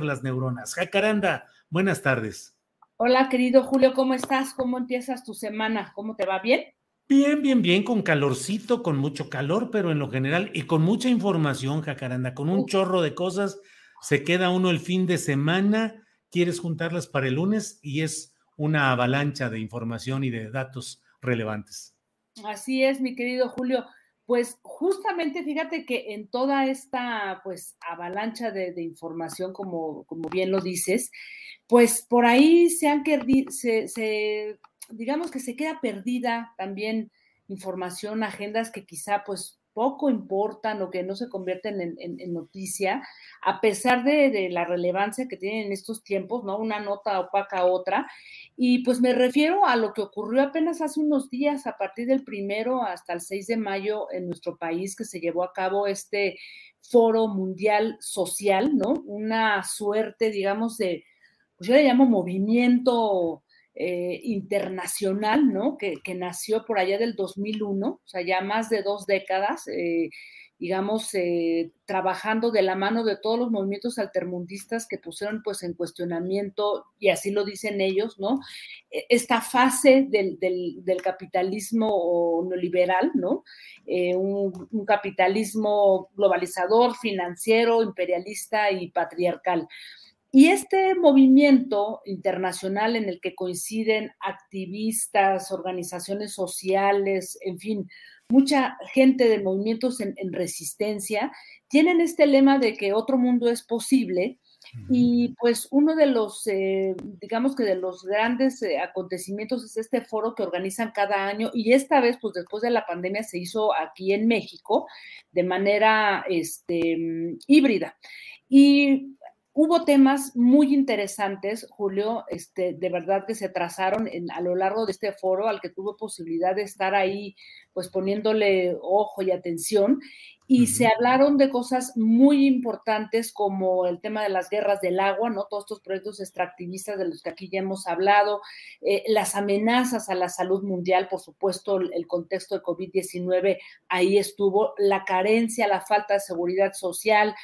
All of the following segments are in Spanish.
Las neuronas. Jacaranda, buenas tardes. Hola, querido Julio, ¿cómo estás? ¿Cómo empiezas tu semana? ¿Cómo te va? ¿Bien? Bien, bien, bien, con calorcito, con mucho calor, pero en lo general y con mucha información, Jacaranda, con un chorro de cosas. Se queda uno el fin de semana, quieres juntarlas para el lunes y es una avalancha de información y de datos relevantes. Así es, mi querido Julio. Pues justamente fíjate que en toda esta pues avalancha de, información, como, como, bien lo dices, pues por ahí se han se, se, digamos que se queda perdida también información, agendas que quizá pues poco importan o que no se convierten en, en, en noticia, a pesar de, la relevancia que tienen en estos tiempos, ¿no? Una nota opaca a otra. Y pues me refiero a lo que ocurrió apenas hace unos días, a partir del primero hasta el 6 de mayo en nuestro país, que se llevó a cabo este foro mundial social, ¿no? Una suerte, digamos, de, pues yo le llamo movimiento eh, internacional, ¿no? Que, nació por allá del 2001, o sea, ya más de dos décadas, eh, digamos, eh, trabajando de la mano de todos los movimientos altermundistas que pusieron pues en cuestionamiento, y así lo dicen ellos, ¿no? E, esta fase del, del, capitalismo neoliberal, ¿no? Un, capitalismo globalizador, financiero, imperialista y patriarcal. Y este movimiento internacional en el que coinciden activistas, organizaciones sociales, en fin, mucha gente de movimientos en, en resistencia, tienen este lema de que otro mundo es posible. Y pues uno de los, eh, digamos que de los grandes eh, acontecimientos es este foro que organizan cada año y esta vez, pues después de la pandemia, se hizo aquí en México de manera este, híbrida. Y Hubo temas muy interesantes, Julio, este, de verdad que se trazaron en, a lo largo de este foro al que tuve posibilidad de estar ahí, pues poniéndole ojo y atención. Y uh -huh. se hablaron de cosas muy importantes como el tema de las guerras del agua, ¿no? Todos estos proyectos extractivistas de los que aquí ya hemos hablado, eh, las amenazas a la salud mundial, por supuesto, el, el contexto de COVID-19 ahí estuvo, la carencia, la falta de seguridad social,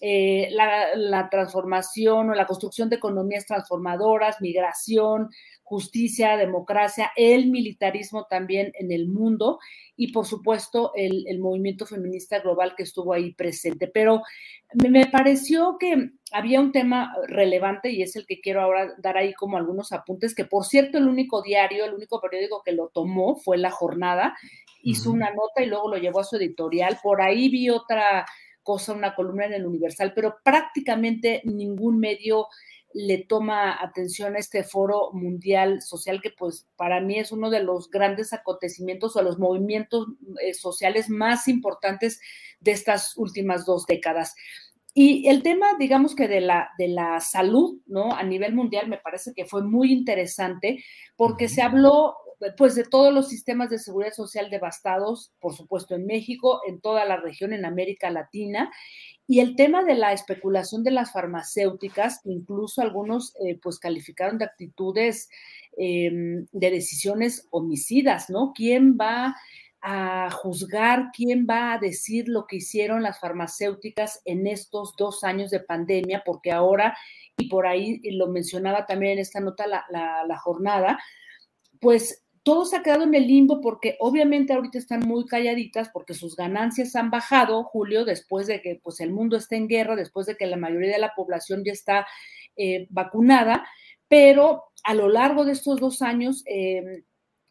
eh, la, la, transformación o la construcción de economías transformadoras, migración, justicia, democracia, el militarismo también en el mundo y por supuesto el, el movimiento feminista global que estuvo ahí presente. Pero me, me, pareció que había un tema relevante y es el que quiero ahora dar ahí como algunos apuntes, que por cierto el único diario, el único periódico que lo tomó fue La Jornada, hizo uh -huh. una nota y luego lo llevó a su editorial. Por ahí vi otra cosa, una columna en el Universal, pero prácticamente ningún medio le toma atención a este foro mundial social que pues para mí es uno de los grandes acontecimientos o los movimientos eh, sociales más importantes de estas últimas dos décadas. Y el tema, digamos que de la, de la salud, ¿no? A nivel mundial me parece que fue muy interesante porque uh -huh. se habló pues de todos los sistemas de seguridad social devastados, por supuesto en México, en toda la región, en América Latina, y el tema de la especulación de las farmacéuticas, incluso algunos eh, pues calificaron de actitudes eh, de decisiones homicidas, ¿no? ¿Quién va a juzgar quién va a decir lo que hicieron las farmacéuticas en estos dos años de pandemia, porque ahora, y por ahí lo mencionaba también en esta nota la, jornada, pues todo se ha quedado en el limbo porque obviamente ahorita están muy calladitas porque sus ganancias han bajado, Julio, después de que pues el mundo está en guerra, después de que la mayoría de la población ya está eh, vacunada, pero a lo largo de estos dos años eh,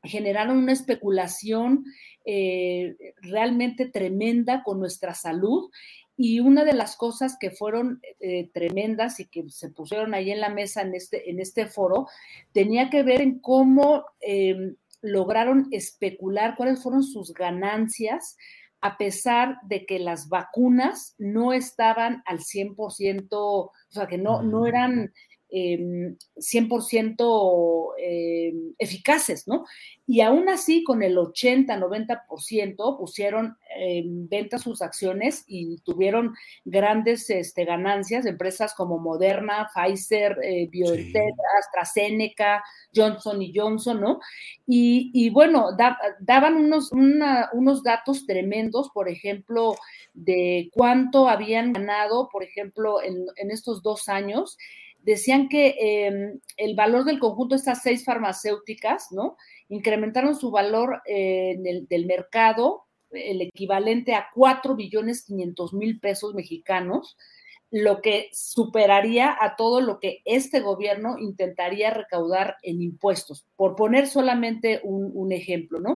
generaron una especulación eh, realmente tremenda con nuestra salud. Y una de las cosas que fueron eh, tremendas y que se pusieron ahí en la mesa en este, en este foro tenía que ver en cómo em, lograron especular cuáles fueron sus ganancias a pesar de que las vacunas no estaban al 100%, o sea, que no, no eran 100% eh, eh, eficaces, ¿no? Y aún así, con el 80-90% pusieron en venta sus acciones y tuvieron grandes este, ganancias, empresas como Moderna, Pfizer, eh, BioNTech, AstraZeneca, Johnson y Johnson, ¿no? Y, bueno, daban unos, unos datos tremendos, por ejemplo, de cuánto habían ganado, por ejemplo, en, en estos dos años decían que em, el valor del conjunto de estas seis farmacéuticas, ¿no? Incrementaron su valor eh, del mercado, el equivalente a 4 billones 500 mil pesos mexicanos, lo que superaría a todo lo que este gobierno intentaría recaudar en impuestos, por poner solamente un, un ejemplo, ¿no?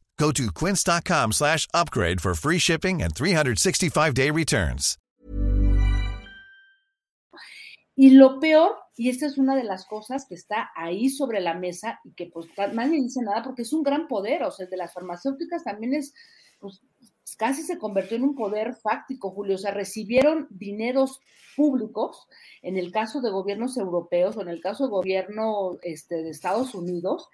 Go to quince.com slash upgrade for free shipping and 365-day returns. Y lo peor, y esta es una de las cosas que está ahí sobre la mesa y que pues nadie dice nada porque es un gran poder, o sea, el de las farmacéuticas también es, pues casi se convirtió en un poder fáctico, Julio, o sea, recibieron dineros públicos, en el caso de gobiernos europeos o en el caso de gobierno este, de Estados Unidos,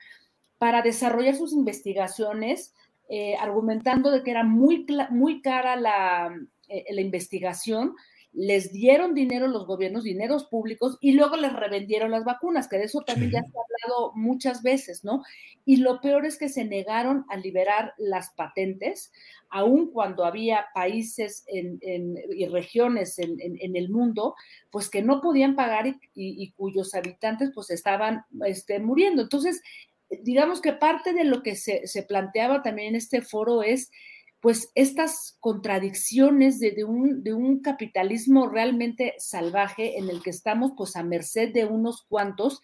para desarrollar sus investigaciones, eh, argumentando de que era muy, muy cara la, eh, la investigación, les dieron dinero los gobiernos, dineros públicos, y luego les revendieron las vacunas, que de eso también ya se ha hablado muchas veces, ¿no? Y lo peor es que se negaron a liberar las patentes, aun cuando había países y regiones en, el mundo, pues que no podían pagar y, cuyos habitantes pues estaban este, muriendo. Entonces, digamos que parte de lo que se, se planteaba también en este foro es pues estas contradicciones de, un, capitalismo realmente salvaje en el que estamos pues a merced de unos cuantos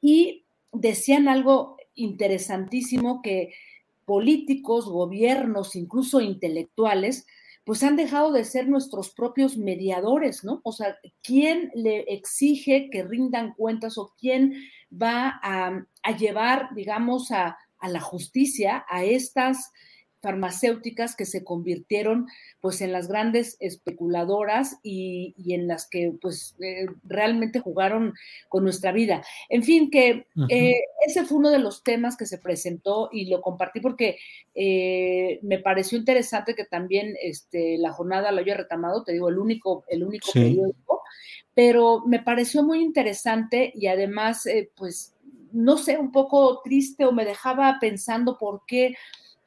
y decían algo interesantísimo que políticos, gobiernos, incluso intelectuales, pues han dejado de ser nuestros propios mediadores, ¿no? O sea, ¿quién le exige que rindan cuentas o quién va a, llevar, digamos, a, a la justicia a estas farmacéuticas que se convirtieron pues en las grandes especuladoras y, en las que pues eh, realmente jugaron con nuestra vida. En fin, que eh, ese fue uno de los temas que se presentó y lo compartí porque eh, me pareció interesante que también este, la jornada lo haya retamado, te digo, el único, el único periódico, pero me pareció muy interesante y además pues no sé, un poco triste o me dejaba pensando por qué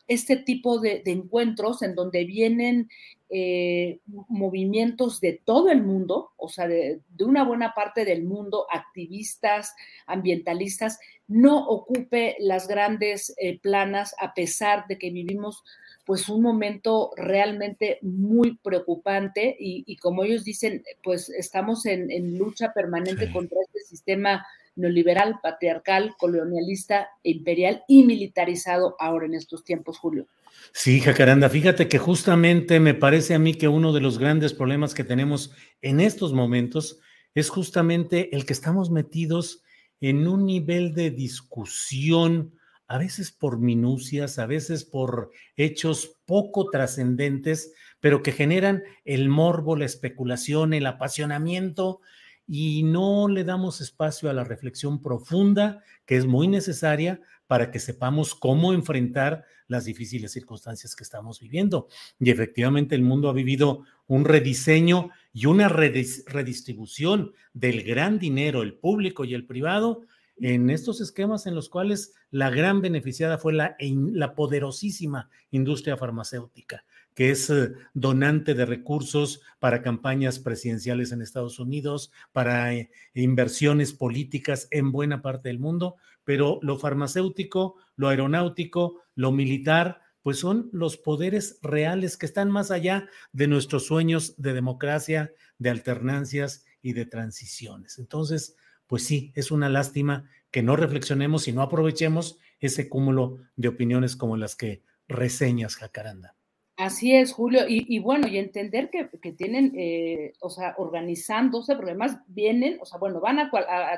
este tipo de, encuentros en donde vienen eh, movimientos de todo el mundo, o sea, de, una buena parte del mundo, activistas, ambientalistas, no ocupe las grandes eh, planas a pesar de que vivimos pues un momento realmente muy preocupante y, como ellos dicen, pues estamos en, lucha permanente contra este sistema neoliberal, patriarcal, colonialista, imperial y militarizado ahora en estos tiempos, Julio. Sí, Jacaranda, fíjate que justamente me parece a mí que uno de los grandes problemas que tenemos en estos momentos es justamente el que estamos metidos en un nivel de discusión, a veces por minucias, a veces por hechos poco trascendentes, pero que generan el morbo, la especulación, el apasionamiento y no le damos espacio a la reflexión profunda que es muy necesaria para que sepamos cómo enfrentar las difíciles circunstancias que estamos viviendo. Y efectivamente el mundo ha vivido un rediseño y una redistribución del gran dinero, el público y el privado, en estos esquemas en los cuales la gran beneficiada fue la, la poderosísima industria farmacéutica que es eh, donante de recursos para campañas presidenciales en Estados Unidos, para eh, inversiones políticas en buena parte del mundo, pero lo farmacéutico, lo aeronáutico, lo militar, pues son los poderes reales que están más allá de nuestros sueños de democracia, de alternancias y de transiciones. Entonces, pues sí, es una lástima que no reflexionemos y no aprovechemos ese cúmulo de opiniones como las que reseñas, Jacaranda. Así es, Julio. Y, bueno, y entender que, tienen, eh, o sea, organizándose, porque además vienen, o sea, bueno, van a,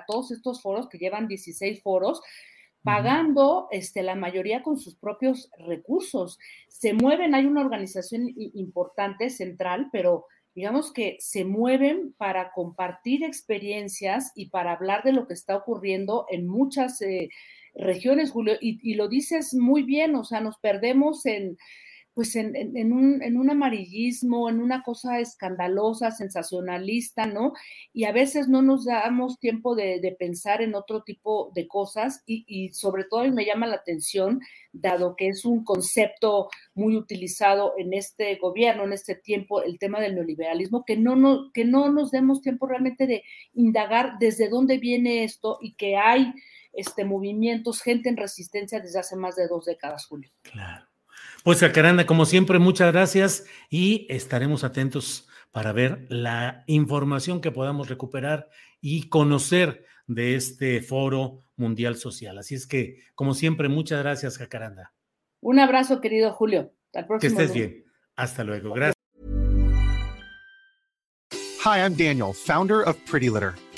todos estos foros que llevan 16 foros, pagando este, la mayoría con sus propios recursos. Se mueven, hay una organización importante, central, pero digamos que se mueven para compartir experiencias y para hablar de lo que está ocurriendo en muchas eh, regiones, Julio. y lo dices muy bien, o sea, nos perdemos en pues en, en, un, en, un, amarillismo, en una cosa escandalosa, sensacionalista, ¿no? Y a veces no nos damos tiempo de, de pensar en otro tipo de cosas y, y, sobre todo me llama la atención, dado que es un concepto muy utilizado en este gobierno, en este tiempo, el tema del neoliberalismo, que no, no, que no nos demos tiempo realmente de indagar desde dónde viene esto y que hay este, movimientos, gente en resistencia desde hace más de dos décadas, Julio. Claro. Pues Jacaranda, como siempre, muchas gracias y estaremos atentos para ver la información que podamos recuperar y conocer de este foro mundial social. Así es que, como siempre, muchas gracias, Jacaranda. Un abrazo, querido Julio. Hasta el próximo. Que estés bien. Hasta luego. Gracias. Hi, I'm Daniel, founder of Pretty Litter.